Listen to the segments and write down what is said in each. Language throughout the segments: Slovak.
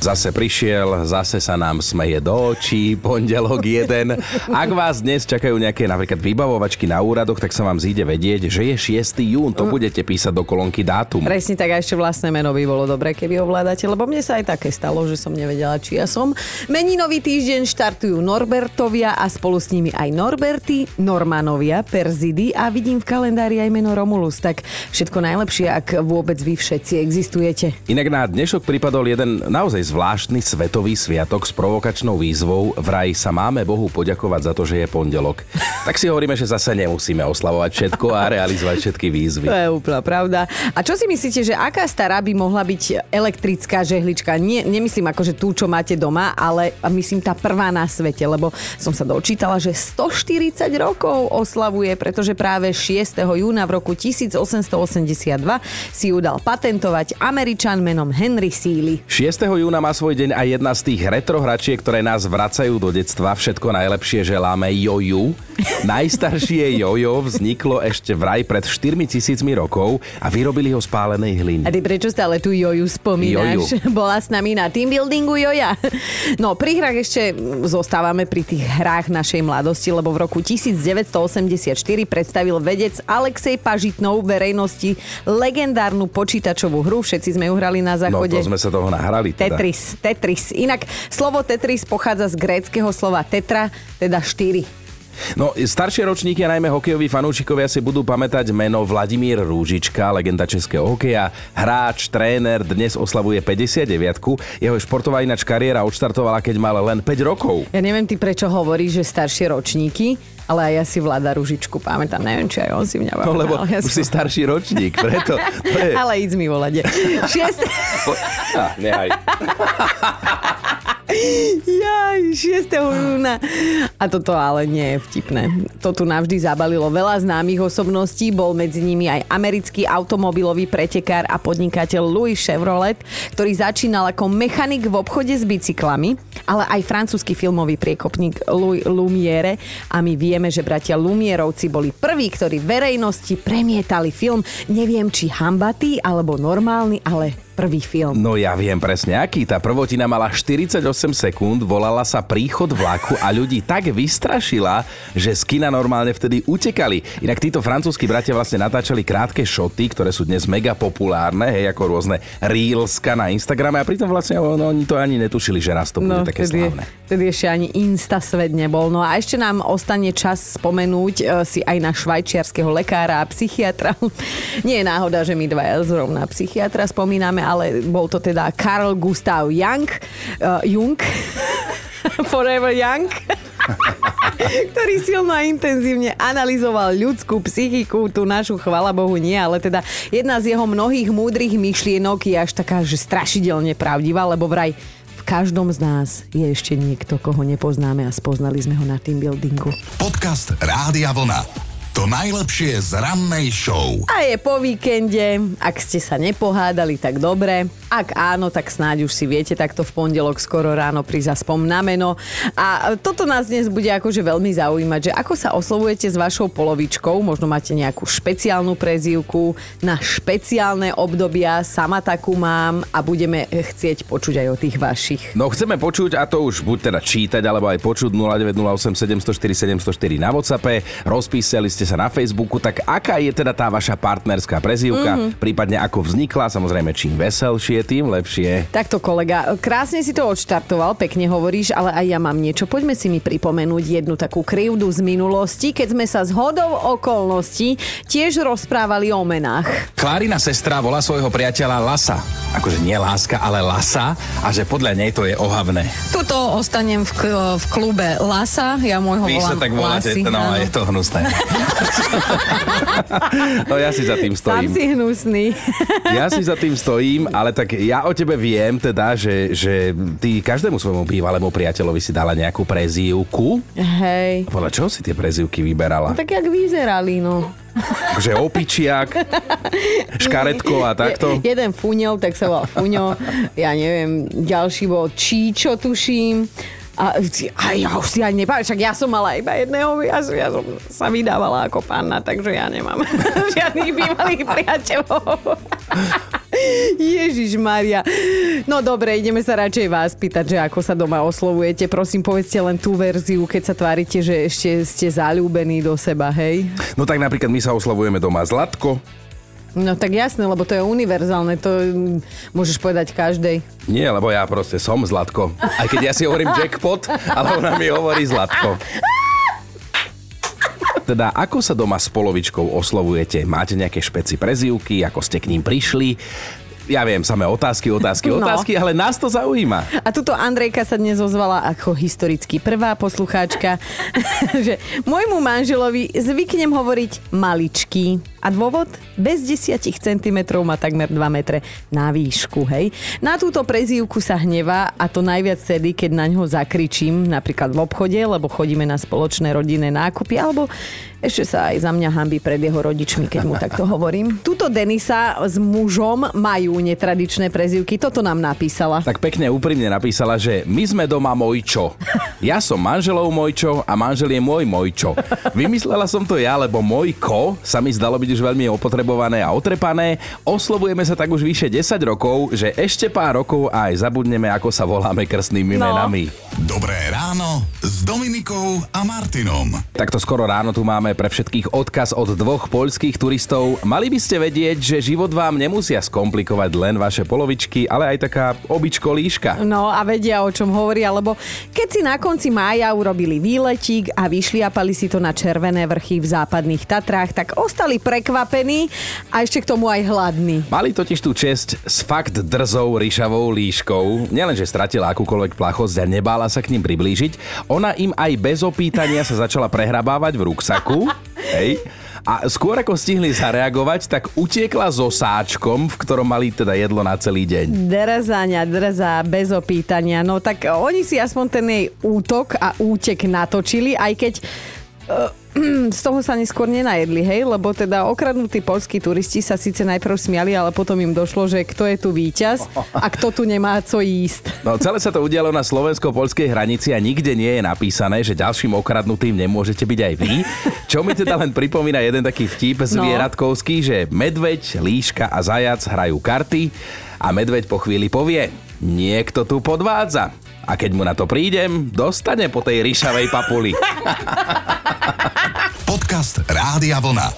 Zase prišiel, zase sa nám smeje do očí, pondelok jeden. Ak vás dnes čakajú nejaké napríklad vybavovačky na úradoch, tak sa vám zíde vedieť, že je 6. jún, to budete písať do kolónky dátum. Presne tak, a ešte vlastné meno by bolo dobré, keby ovládate, lebo mne sa aj také stalo, že som nevedela, či ja som. Meninový týždeň štartujú Norbertovia a spolu s nimi aj Norberty, Normanovia, Perzidy a vidím v kalendári aj meno Romulus. Tak všetko najlepšie, ak vôbec vy všetci existujete. Inak na dnešok pripadol jeden naozaj zvláštny svetový sviatok s provokačnou výzvou. Vraj sa máme Bohu poďakovať za to, že je pondelok. Tak si hovoríme, že zase nemusíme oslavovať všetko a realizovať všetky výzvy. To je úplná pravda. A čo si myslíte, že aká stará by mohla byť elektrická žehlička? Nie, nemyslím ako, že tú, čo máte doma, ale myslím tá prvá na svete, lebo som sa dočítala, že 140 rokov oslavuje, pretože práve 6. júna v roku 1882 si ju dal patentovať Američan menom Henry Seeley. 6. júna má svoj deň aj jedna z tých retro hračiek, ktoré nás vracajú do detstva. Všetko najlepšie želáme Joju. Najstaršie jojo vzniklo ešte vraj pred 4000 rokov a vyrobili ho z pálenej hliny. A ty prečo stále tu Joju spomínaš? Joju. Bola s nami na team buildingu Joja. No, pri hrách ešte zostávame pri tých hrách našej mladosti, lebo v roku 1984 predstavil vedec Alexej Pažitnou verejnosti legendárnu počítačovú hru. Všetci sme ju hrali na No záchode. to sme sa toho nahrali. Teda. Tetris, Tetris. Inak slovo Tetris pochádza z gréckého slova tetra, teda 4. No, staršie ročníky a najmä hokejoví fanúšikovia si budú pamätať meno Vladimír Rúžička, legenda českého hokeja, hráč, tréner, dnes oslavuje 59 Jeho športová ináč kariéra odštartovala, keď mal len 5 rokov. Ja neviem ty prečo hovoríš, že staršie ročníky, ale aj ja si vláda Ružičku pamätám. Neviem, či aj on si mňa No pamätal. lebo ja už si starší ročník, preto. To je... Ale ísť mi volať. Šieste... Á, nehaj. Jaj, 6. júna. A toto ale nie je vtipné. To tu navždy zabalilo veľa známych osobností. Bol medzi nimi aj americký automobilový pretekár a podnikateľ Louis Chevrolet, ktorý začínal ako mechanik v obchode s bicyklami, ale aj francúzsky filmový priekopník Louis Lumiere. A my vieme, že bratia Lumierovci boli prví, ktorí verejnosti premietali film. Neviem, či hambatý alebo normálny, ale prvý film. No ja viem presne aký. Tá prvotina mala 48 sekúnd, volala sa Príchod vlaku a ľudí tak vystrašila, že z kina normálne vtedy utekali. Inak títo francúzski bratia vlastne natáčali krátke šoty, ktoré sú dnes mega populárne, hej, ako rôzne reelska na Instagrame a pritom vlastne no, oni to ani netušili, že raz to bude také vtedy, slávne. vtedy ešte ani Insta svet nebol. No a ešte nám ostane čas spomenúť e, si aj na švajčiarského lekára a psychiatra. Nie je náhoda, že my dvaja zrovna psychiatra spomíname, ale bol to teda Karl Gustav Jung, uh, Jung, Forever Young, ktorý silno a intenzívne analyzoval ľudskú psychiku, tú našu, chvala Bohu, nie, ale teda jedna z jeho mnohých múdrych myšlienok je až taká, že strašidelne pravdivá, lebo vraj v každom z nás je ešte niekto, koho nepoznáme a spoznali sme ho na team buildingu. Podcast Rádia Vlna. To najlepšie z rannej show. A je po víkende, ak ste sa nepohádali, tak dobre. Ak áno, tak snáď už si viete takto v pondelok skoro ráno prísť aspoň na meno. A toto nás dnes bude akože veľmi zaujímať, že ako sa oslovujete s vašou polovičkou, možno máte nejakú špeciálnu prezývku na špeciálne obdobia, sama takú mám a budeme chcieť počuť aj o tých vašich. No chceme počuť, a to už buď teda čítať, alebo aj počuť 0908 704 704 na Whatsappe, rozpísali ste sa na Facebooku, tak aká je teda tá vaša partnerská prezývka, mm-hmm. prípadne ako vznikla, samozrejme čím veselšie, tým lepšie. Takto kolega, krásne si to odštartoval, pekne hovoríš, ale aj ja mám niečo. Poďme si mi pripomenúť jednu takú krivdu z minulosti, keď sme sa z hodou okolností tiež rozprávali o menách. Klárina sestra volá svojho priateľa Lasa. Akože nie láska, ale Lasa. A že podľa nej to je ohavné. Tuto ostanem v, k- v klube Lasa, ja môjho Vy sa volám tak voláte, Lasy, no áno. je to hnusné. No ja si za tým Sám stojím. si hnusný. Ja si za tým stojím, ale tak ja o tebe viem teda, že, že ty každému svojmu bývalému priateľovi si dala nejakú prezývku. Hej. Podľa čoho si tie prezývky vyberala? Tak jak vyzerali, no. Že opičiak, škaretko a takto? Je, jeden Fuňel, tak sa volal Fuňo. Ja neviem, ďalší bol Číčo, tuším. A, a ja už si ani nepamätám, však ja som mala iba jedného, ja, som- ja som sa vydávala ako panna, takže ja nemám žiadnych bývalých priateľov. Ježiš Maria. No dobre, ideme sa radšej vás pýtať, že ako sa doma oslovujete. Prosím, povedzte len tú verziu, keď sa tvárite, že ešte ste zalúbení do seba, hej? No tak napríklad my sa oslavujeme doma Zlatko. No tak jasné, lebo to je univerzálne, to môžeš povedať každej. Nie, lebo ja proste som Zlatko. Aj keď ja si hovorím jackpot, ale ona mi hovorí Zlatko. Teda, ako sa doma s polovičkou oslovujete? Máte nejaké špeci prezývky, ako ste k ním prišli? Ja viem, samé otázky, otázky, No. otázky, ale nás to zaujíma. A tuto Andrejka sa dnes ozvala ako historicky prvá poslucháčka, že môjmu manželovi zvyknem hovoriť maličký. A dôvod? Bez 10 cm má takmer 2 metre na výšku, hej. Na túto prezývku sa hnevá a to najviac tedy, keď na ňo zakričím, napríklad v obchode, lebo chodíme na spoločné rodinné nákupy, alebo ešte sa aj za mňa hambí pred jeho rodičmi, keď mu takto hovorím. Tuto Denisa s mužom majú netradičné prezývky, toto nám napísala. Tak pekne úprimne napísala, že my sme doma Mojčo. Ja som manželov Mojčo a manžel je môj Mojčo. Vymyslela som to ja, lebo Mojko sa mi zdalo byť už veľmi opotrebované a otrepané. Oslovujeme sa tak už vyše 10 rokov, že ešte pár rokov aj zabudneme, ako sa voláme krstnými No. menami. Dobré ráno s Dominikou a Martinom. Takto skoro ráno tu máme pre všetkých odkaz od dvoch poľských turistov. Mali by ste vedieť, že život vám nemusia skomplikovať len vaše polovičky, ale aj taká običko líška. No a vedia, o čom hovoria, lebo keď si na konci mája urobili výletík a vyšliapali si to na červené vrchy v západných Tatrách, tak ostali prekvapení a ešte k tomu aj hladní. Mali totiž tú česť s fakt drzou ryšavou líškou. Nielenže stratila akúkoľvek plachosť a nebála sa k ním priblížiť, ona im aj bez opýtania sa začala prehrabávať v ruksaku. Hej. A skôr ako stihli zareagovať, tak utiekla so sáčkom, v ktorom mali teda jedlo na celý deň. Drzáňa, drzá, bez opýtania. No tak oni si aspoň ten jej útok a útek natočili, aj keď eh, z toho sa neskôr nenajedli, hej, lebo teda okradnutí polskí turisti sa síce najprv smiali, ale potom im došlo, že kto je tu víťaz a kto tu nemá co jísť. No celé sa to udialo na slovensko-polskej hranici a nikde nie je napísané, že ďalším okradnutým nemôžete byť aj vy. Čo mi teda len pripomína jeden taký vtip zvieratkovský, že medveď, líška a zajac hrajú karty a medveď po chvíli povie, niekto tu podvádza. A keď mu na to prídem, dostane po tej ryšavej papuli. Podcast Rádia Vlna.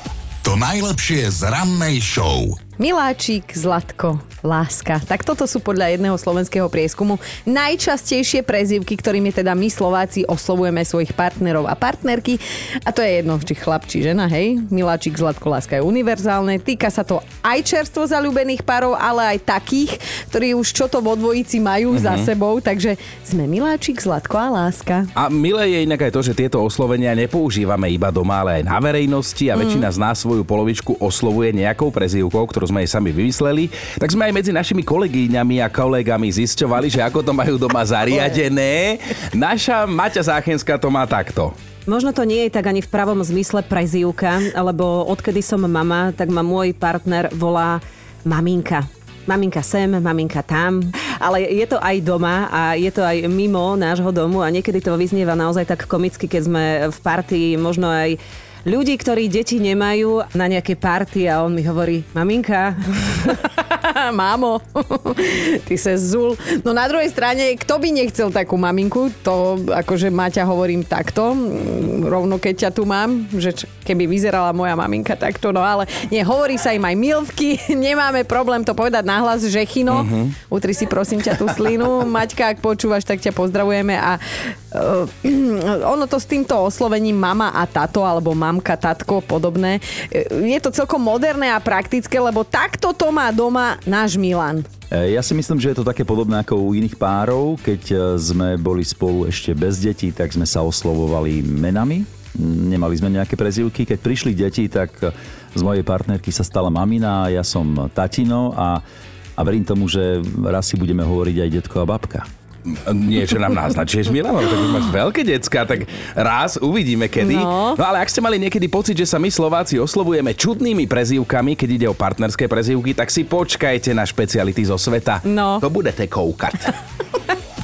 To najlepšie z rannej show. Miláčik, Zlatko, Láska. Tak toto sú podľa jedného slovenského prieskumu najčastejšie prezývky, ktorými teda my Slováci oslovujeme svojich partnerov a partnerky. A to je jedno, či chlap, či žena, hej. Miláčik, Zlatko, Láska je univerzálne. Týka sa to aj čerstvo zalúbených párov, ale aj takých, ktorí už čo to vo dvojici majú mm-hmm. za sebou. Takže sme Miláčik, Zlatko a Láska. A milé je inak aj to, že tieto oslovenia nepoužívame iba doma, ale aj na verejnosti a väčšina z nás svoju polovičku oslovuje nejakou prezývkou, ktorú sme jej sami vymysleli. Tak sme aj medzi našimi kolegyňami a kolegami zisťovali, že ako to majú doma zariadené. Naša Maťa Záchenská to má takto. Možno to nie je tak ani v pravom zmysle prezývka, lebo odkedy som mama, tak ma môj partner volá maminka. Maminka sem, maminka tam, ale je to aj doma a je to aj mimo nášho domu a niekedy to vyznieva naozaj tak komicky, keď sme v partii možno aj ľudí, ktorí deti nemajú na nejaké party a on mi hovorí, maminka, Mámo, ty se zul. No na druhej strane, kto by nechcel takú maminku, to akože Maťa hovorím takto, rovno keď ťa tu mám, že keby vyzerala moja maminka takto, no ale nie, hovorí sa im aj milvky, nemáme problém to povedať nahlas, že chino, uh-huh. utri si prosím ťa tú slinu, Maťka, ak počúvaš, tak ťa pozdravujeme a ono to s týmto oslovením mama a tato, alebo mamka, tatko, podobné, e, je to celkom moderné a praktické, lebo takto to má doma náš Milan. E, Ja si myslím, že je to také podobné ako u iných párov. Keď sme boli spolu ešte bez detí, tak sme sa oslovovali menami. Nemali sme nejaké prezivky. Keď prišli deti, tak z mojej partnerky sa stala mamina ja som tatino a, a verím tomu, že raz si budeme hovoriť aj detko a babka. Niečo nám naznačuješ, Milano, tak už máš veľké decka, tak raz uvidíme kedy. No. no ale ak ste mali niekedy pocit, že sa my Slováci oslovujeme čudnými prezývkami, keď ide o partnerské prezývky, tak si počkajte na špeciality zo sveta. No. To budete koukať.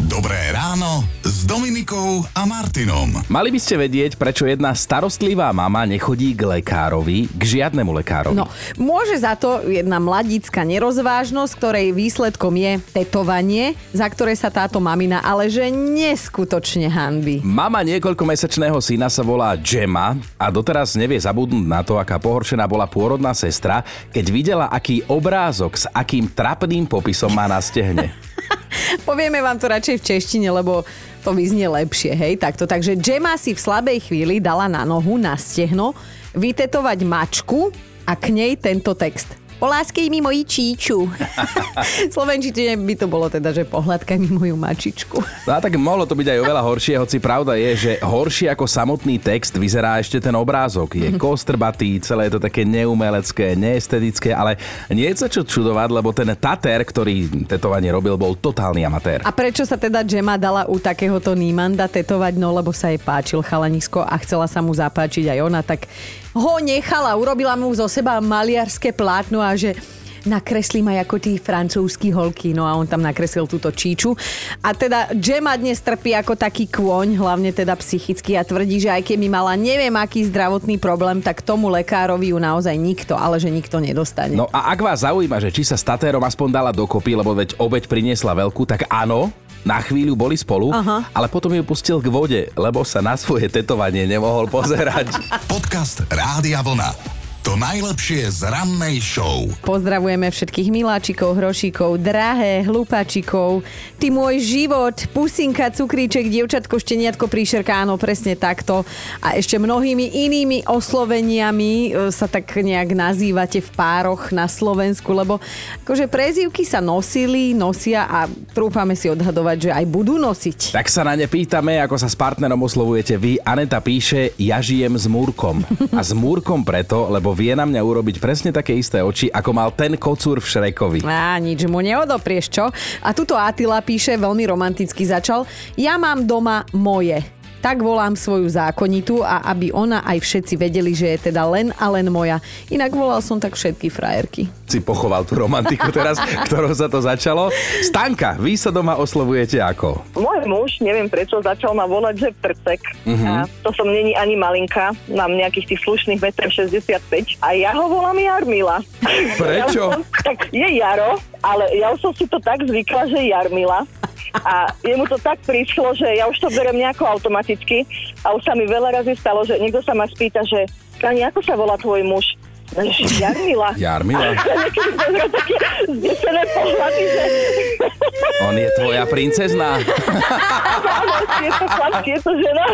Dobré ráno Dominikou a Martinom. Mali by ste vedieť, prečo jedna starostlivá mama nechodí k lekárovi, k žiadnemu lekárovi. No, môže za to jedna mladícka nerozvážnosť, ktorej výsledkom je tetovanie, za ktoré sa táto mamina ale že neskutočne hanby. Mama niekoľkomesačného syna sa volá Gemma a doteraz nevie zabudnúť na to, aká pohoršená bola pôrodná sestra, keď videla, aký obrázok s akým trapným popisom má na stehne. Povieme vám to radšej v češtine, lebo to vyznie lepšie, hej, takto. Takže Gemma si v slabej chvíli dala na nohu, na stehno, vytetovať mačku a k nej tento text. Poláskej mi moji číču. v Slovenčine by to bolo teda, že pohľadkaj mi moju mačičku. No a tak mohlo to byť aj oveľa horšie, hoci pravda je, že horšie ako samotný text vyzerá ešte ten obrázok. Je kostrbatý, celé je to také neumelecké, neestetické, ale nie je sa čo čudovať, lebo ten Tater, ktorý tetovanie robil, bol totálny amatér. A prečo sa teda Gemma dala u takéhoto Nímanda tetovať? No lebo sa jej páčil chalanisko a chcela sa mu zapáčiť aj ona, tak ho nechala, urobila mu zo seba maliarské plátno a že nakreslím aj ako tí francúzskí holky, no a on tam nakreslil túto číču. A teda Gemma dnes trpí ako taký kôň, hlavne teda psychicky a tvrdí, že aj keby mala neviem aký zdravotný problém, tak tomu lekárovi ju naozaj nikto, ale že nikto nedostane. No a ak vás zaujíma, že či sa s Tatérom aspoň dala dokopy, lebo veď obeď priniesla veľkú, tak áno, na chvíľu boli spolu, Aha. ale potom ju pustil k vode, lebo sa na svoje tetovanie nemohol pozerať. Podcast Rádia Vlna. To najlepšie z rannej show. Pozdravujeme všetkých miláčikov, hrošíkov, drahé, hlúpačikov. Ty môj život, pusinka, cukríček, dievčatko, šteniatko, príšerka, áno, presne takto. A ešte mnohými inými osloveniami e, sa tak nejak nazývate v pároch na Slovensku, lebo akože prezývky sa nosili, nosia a trúfame si odhadovať, že aj budú nosiť. tak sa na ne pýtame, ako sa s partnerom oslovujete vy. Aneta píše, ja žijem s Múrkom. A s Múrkom preto, lebo vie na mňa urobiť presne také isté oči, ako mal ten kocúr v Šrekovi. Á, nič mu neodoprieš, čo? A tuto Atila píše, veľmi romanticky začal, ja mám doma moje. Tak volám svoju zákonitu a aby ona aj všetci vedeli, že je teda len a len moja. Inak volal som tak všetky frajerky. Si pochoval tú romantiku teraz, ktorou sa to začalo. Stanka, vy sa doma oslovujete ako? Môj muž, neviem prečo, začal ma volať, že prcek. Uh-huh. A to som není ani malinka, mám nejakých tých slušných 1,65 m. A ja ho volám Jarmila. Prečo? Ja som, tak je Jaro, ale ja už som si to tak zvykla, že Jarmila. A jemu to tak prišlo, že ja už to berem nejako automaticky a už sa mi veľa razy stalo, že niekto sa ma spýta, že Kani, ako sa volá tvoj muž? Jarmila. Jarmila? Zdesené pohľady, že On je tvoja princezná. áno, je to chlap, je to žena.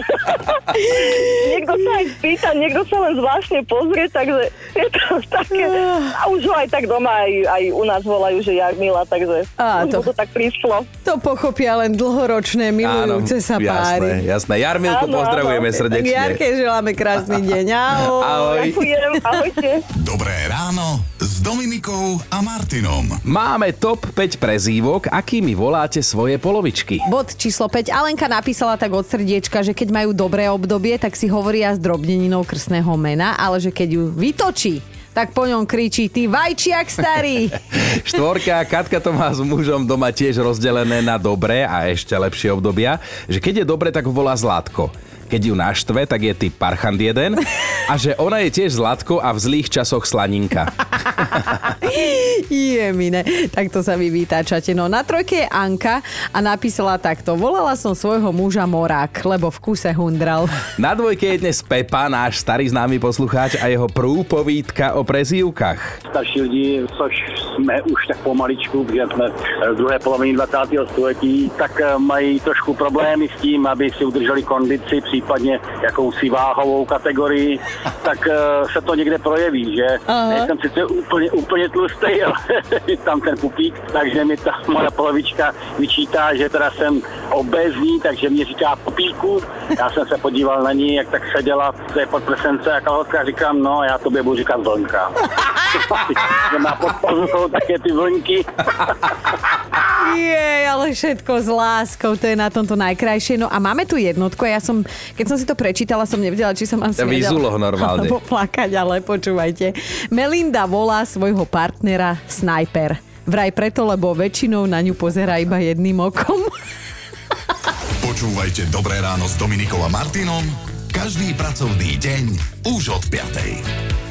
niekto sa aj spýta, niekto sa len zvláštne pozrie, takže je to také... A už ho aj tak doma, aj, aj u nás volajú, že Jarmila, takže Á, už to- to tak prišlo. To pochopia len dlhoročné milujúce sa páry. jasné, jasné. Jarmilku Áno, pozdravujeme áno. Srdečne. Jarke želáme krásny deň. Ahoj. Ahoj. Ďakujem, ahojte. Dobré ráno s Dominikou a Martinom. Máme top 5 prezývok, akými voláte svoje polovičky. Bod číslo 5. Alenka napísala tak od srdiečka, že keď majú dobré obdobie, tak si hovoria s drobneninou krstného mena, ale že keď ju vytočí, tak po ňom kričí, ty vajčiak starý. Štvorka, Katka to má s mužom doma tiež rozdelené na dobré a ešte lepšie obdobia, že keď je dobre, tak ho volá Zlatko. Keď ju naštve, tak je typ parchant jeden a že ona je tiež Zlatko a v zlých časoch slaninka. Je mine. Takto sa vy vytáčate. No na trojke je Anka a napísala takto. Volala som svojho muža Morák, lebo v kuse hundral. Na dvojke je dnes Pepa, náš starý známy poslucháč a jeho průpovídka o prezývkách. starší lidi, což jsme už tak pomaličku, protože jsme v druhé polovině 20. století, tak eh, mají trošku problémy s tím, aby si udrželi kondici, případně jakousi váhovou kategorii, tak eh, se to někde projeví, že Aha. nejsem sice úplně, úplně tlustý, ale tam ten pupík, takže mi ta moja polovička vyčítá, že teda jsem obezní, takže mě říká pupíku. Já jsem se podíval na ní, jak tak seděla v té podprsence a kalhotka říkám, no já tobě budu říkat vlnka. že má pod pazuchou také ty vlnky. Všetko s láskou, to je na tomto najkrajšie. No a máme tu jednotku a ja som, keď som si to prečítala, som nevedela, či sa mám Ja vyzulo normálne. Alebo plakať, ale počúvajte. Melinda volá svojho partnera Sniper. Vraj preto, lebo väčšinou na ňu pozerá iba jedným okom. Počúvajte Dobré ráno s Dominikom a Martinom každý pracovný deň už od 5.